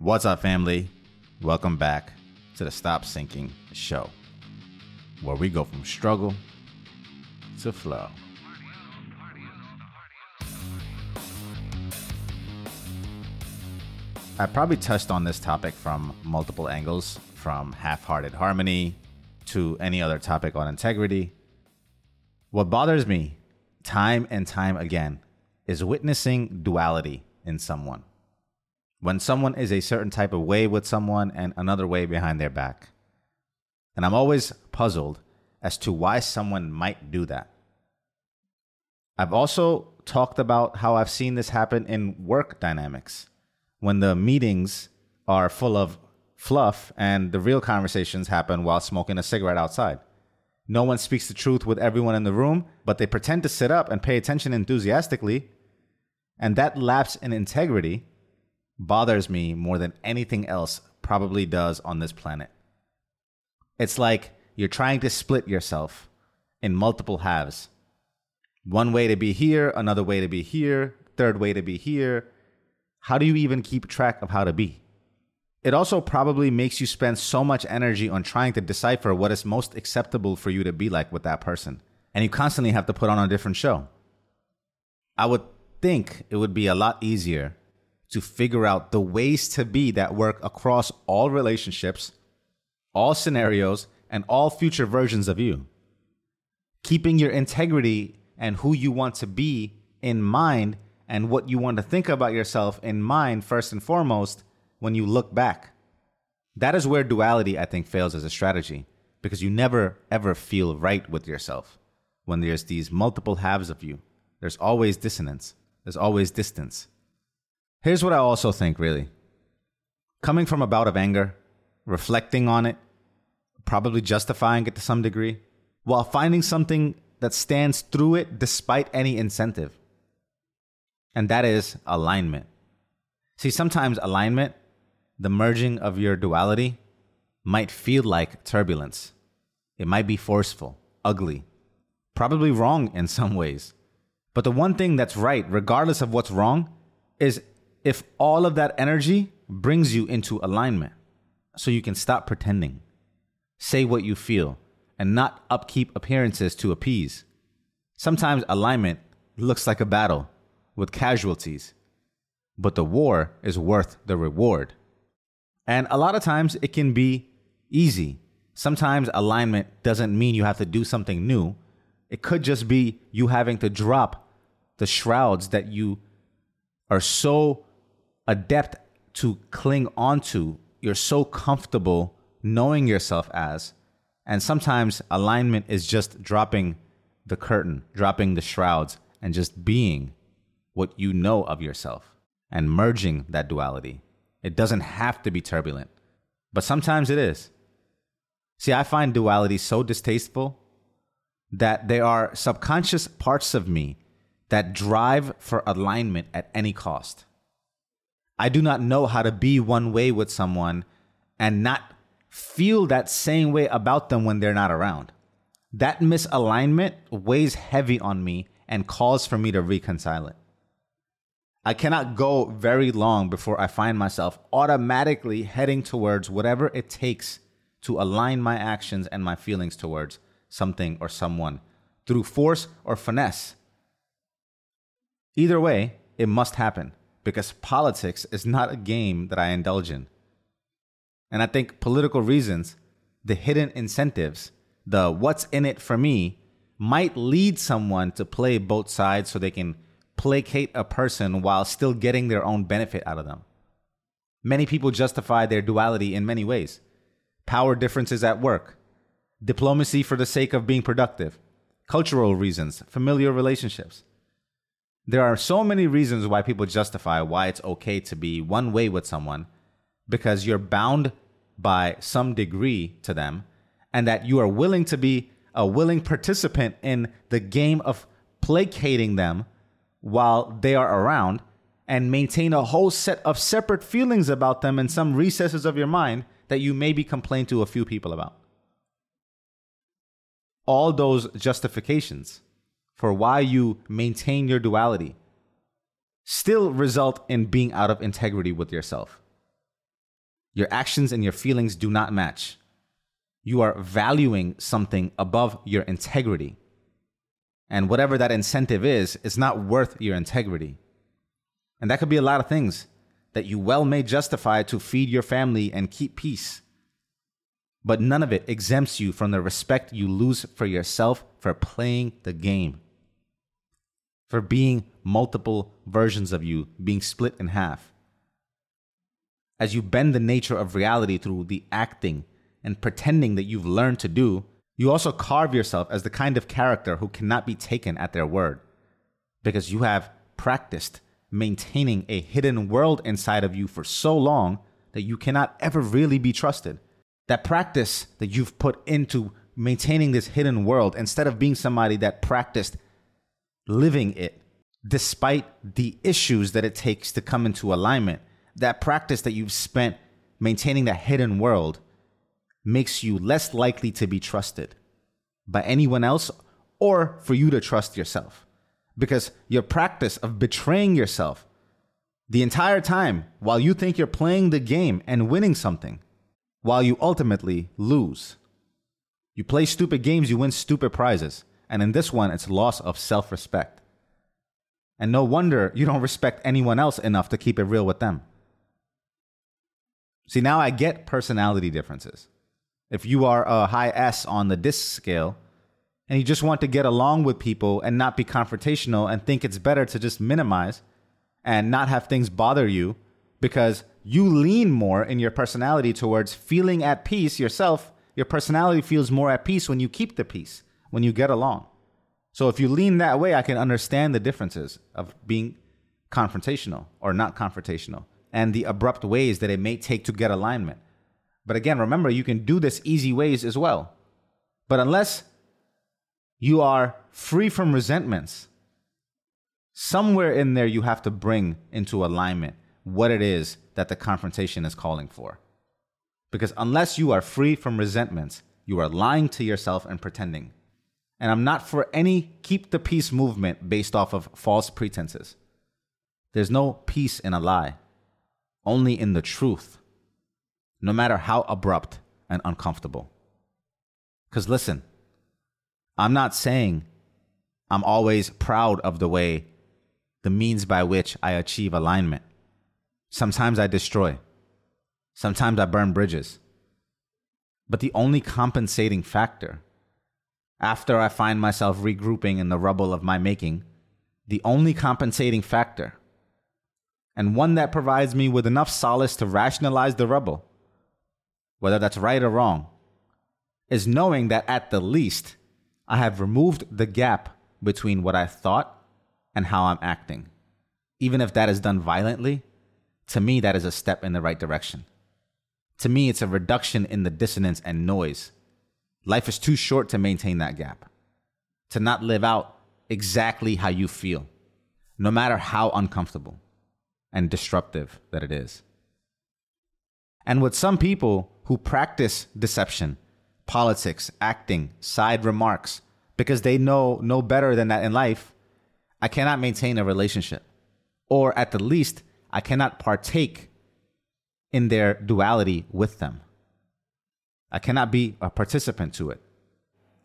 What's up, family? Welcome back to the Stop Sinking Show, where we go from struggle to flow. I probably touched on this topic from multiple angles, from half hearted harmony to any other topic on integrity. What bothers me time and time again is witnessing duality in someone. When someone is a certain type of way with someone and another way behind their back. And I'm always puzzled as to why someone might do that. I've also talked about how I've seen this happen in work dynamics when the meetings are full of fluff and the real conversations happen while smoking a cigarette outside. No one speaks the truth with everyone in the room, but they pretend to sit up and pay attention enthusiastically. And that lapse in integrity bothers me more than anything else probably does on this planet. It's like you're trying to split yourself in multiple halves. One way to be here, another way to be here, third way to be here, how do you even keep track of how to be? It also probably makes you spend so much energy on trying to decipher what is most acceptable for you to be like with that person. And you constantly have to put on a different show. I would think it would be a lot easier to figure out the ways to be that work across all relationships, all scenarios, and all future versions of you. Keeping your integrity and who you want to be in mind and what you want to think about yourself in mind first and foremost when you look back. That is where duality, I think, fails as a strategy because you never ever feel right with yourself when there's these multiple halves of you. There's always dissonance, there's always distance. Here's what I also think, really. Coming from a bout of anger, reflecting on it, probably justifying it to some degree, while finding something that stands through it despite any incentive and that is alignment. See, sometimes alignment, the merging of your duality, might feel like turbulence. It might be forceful, ugly, probably wrong in some ways. But the one thing that's right, regardless of what's wrong, is if all of that energy brings you into alignment so you can stop pretending, say what you feel, and not upkeep appearances to appease. Sometimes alignment looks like a battle with casualties, but the war is worth the reward. And a lot of times it can be easy. Sometimes alignment doesn't mean you have to do something new. It could just be you having to drop the shrouds that you are so adept to cling onto. You're so comfortable knowing yourself as. And sometimes alignment is just dropping the curtain, dropping the shrouds, and just being what you know of yourself and merging that duality. It doesn't have to be turbulent, but sometimes it is. See, I find duality so distasteful that there are subconscious parts of me that drive for alignment at any cost. I do not know how to be one way with someone and not feel that same way about them when they're not around. That misalignment weighs heavy on me and calls for me to reconcile it. I cannot go very long before I find myself automatically heading towards whatever it takes to align my actions and my feelings towards something or someone through force or finesse. Either way, it must happen because politics is not a game that I indulge in. And I think political reasons, the hidden incentives, the what's in it for me, might lead someone to play both sides so they can placate a person while still getting their own benefit out of them. Many people justify their duality in many ways power differences at work, diplomacy for the sake of being productive, cultural reasons, familiar relationships. There are so many reasons why people justify why it's okay to be one way with someone because you're bound by some degree to them and that you are willing to be a willing participant in the game of placating them while they are around and maintain a whole set of separate feelings about them in some recesses of your mind that you maybe complain to a few people about. All those justifications for why you maintain your duality still result in being out of integrity with yourself. Your actions and your feelings do not match. You are valuing something above your integrity. And whatever that incentive is, is not worth your integrity. And that could be a lot of things that you well may justify to feed your family and keep peace. But none of it exempts you from the respect you lose for yourself for playing the game, for being multiple versions of you being split in half. As you bend the nature of reality through the acting and pretending that you've learned to do, you also carve yourself as the kind of character who cannot be taken at their word because you have practiced maintaining a hidden world inside of you for so long that you cannot ever really be trusted. That practice that you've put into maintaining this hidden world instead of being somebody that practiced living it despite the issues that it takes to come into alignment. That practice that you've spent maintaining that hidden world makes you less likely to be trusted by anyone else or for you to trust yourself. Because your practice of betraying yourself the entire time while you think you're playing the game and winning something, while you ultimately lose. You play stupid games, you win stupid prizes. And in this one, it's loss of self respect. And no wonder you don't respect anyone else enough to keep it real with them. See, now I get personality differences. If you are a high S on the DISC scale and you just want to get along with people and not be confrontational and think it's better to just minimize and not have things bother you because you lean more in your personality towards feeling at peace yourself, your personality feels more at peace when you keep the peace, when you get along. So if you lean that way, I can understand the differences of being confrontational or not confrontational and the abrupt ways that it may take to get alignment. But again, remember, you can do this easy ways as well. But unless you are free from resentments, somewhere in there you have to bring into alignment what it is that the confrontation is calling for. Because unless you are free from resentments, you are lying to yourself and pretending. And I'm not for any keep the peace movement based off of false pretenses. There's no peace in a lie, only in the truth, no matter how abrupt and uncomfortable. Because listen, I'm not saying I'm always proud of the way, the means by which I achieve alignment. Sometimes I destroy, sometimes I burn bridges. But the only compensating factor after I find myself regrouping in the rubble of my making, the only compensating factor, and one that provides me with enough solace to rationalize the rubble, whether that's right or wrong, is knowing that at the least, I have removed the gap between what I thought and how I'm acting. Even if that is done violently, to me, that is a step in the right direction. To me, it's a reduction in the dissonance and noise Life is too short to maintain that gap, to not live out exactly how you feel, no matter how uncomfortable and disruptive that it is. And with some people who practice deception, politics, acting, side remarks, because they know no better than that in life, I cannot maintain a relationship. Or at the least, I cannot partake in their duality with them. I cannot be a participant to it.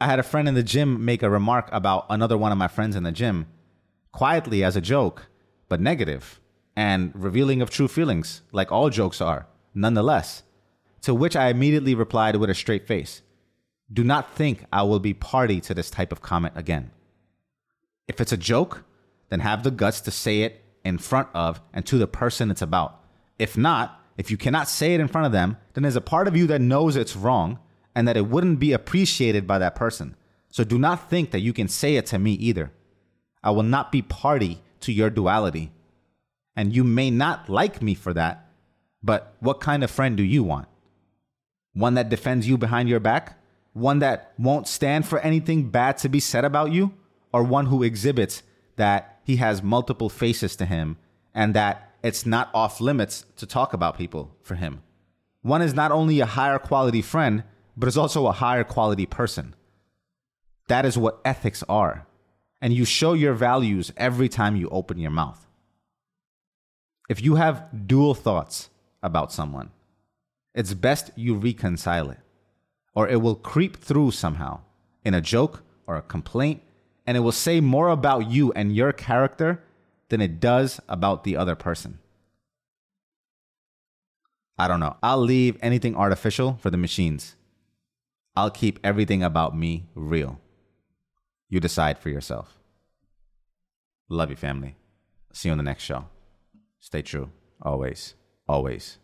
I had a friend in the gym make a remark about another one of my friends in the gym, quietly as a joke, but negative and revealing of true feelings, like all jokes are, nonetheless. To which I immediately replied with a straight face Do not think I will be party to this type of comment again. If it's a joke, then have the guts to say it in front of and to the person it's about. If not, if you cannot say it in front of them, then there's a part of you that knows it's wrong and that it wouldn't be appreciated by that person. So do not think that you can say it to me either. I will not be party to your duality. And you may not like me for that, but what kind of friend do you want? One that defends you behind your back? One that won't stand for anything bad to be said about you? Or one who exhibits that he has multiple faces to him and that it's not off limits to talk about people for him. One is not only a higher quality friend, but is also a higher quality person. That is what ethics are. And you show your values every time you open your mouth. If you have dual thoughts about someone, it's best you reconcile it, or it will creep through somehow in a joke or a complaint, and it will say more about you and your character than it does about the other person. I don't know. I'll leave anything artificial for the machines. I'll keep everything about me real. You decide for yourself. Love you, family. See you on the next show. Stay true. Always, always.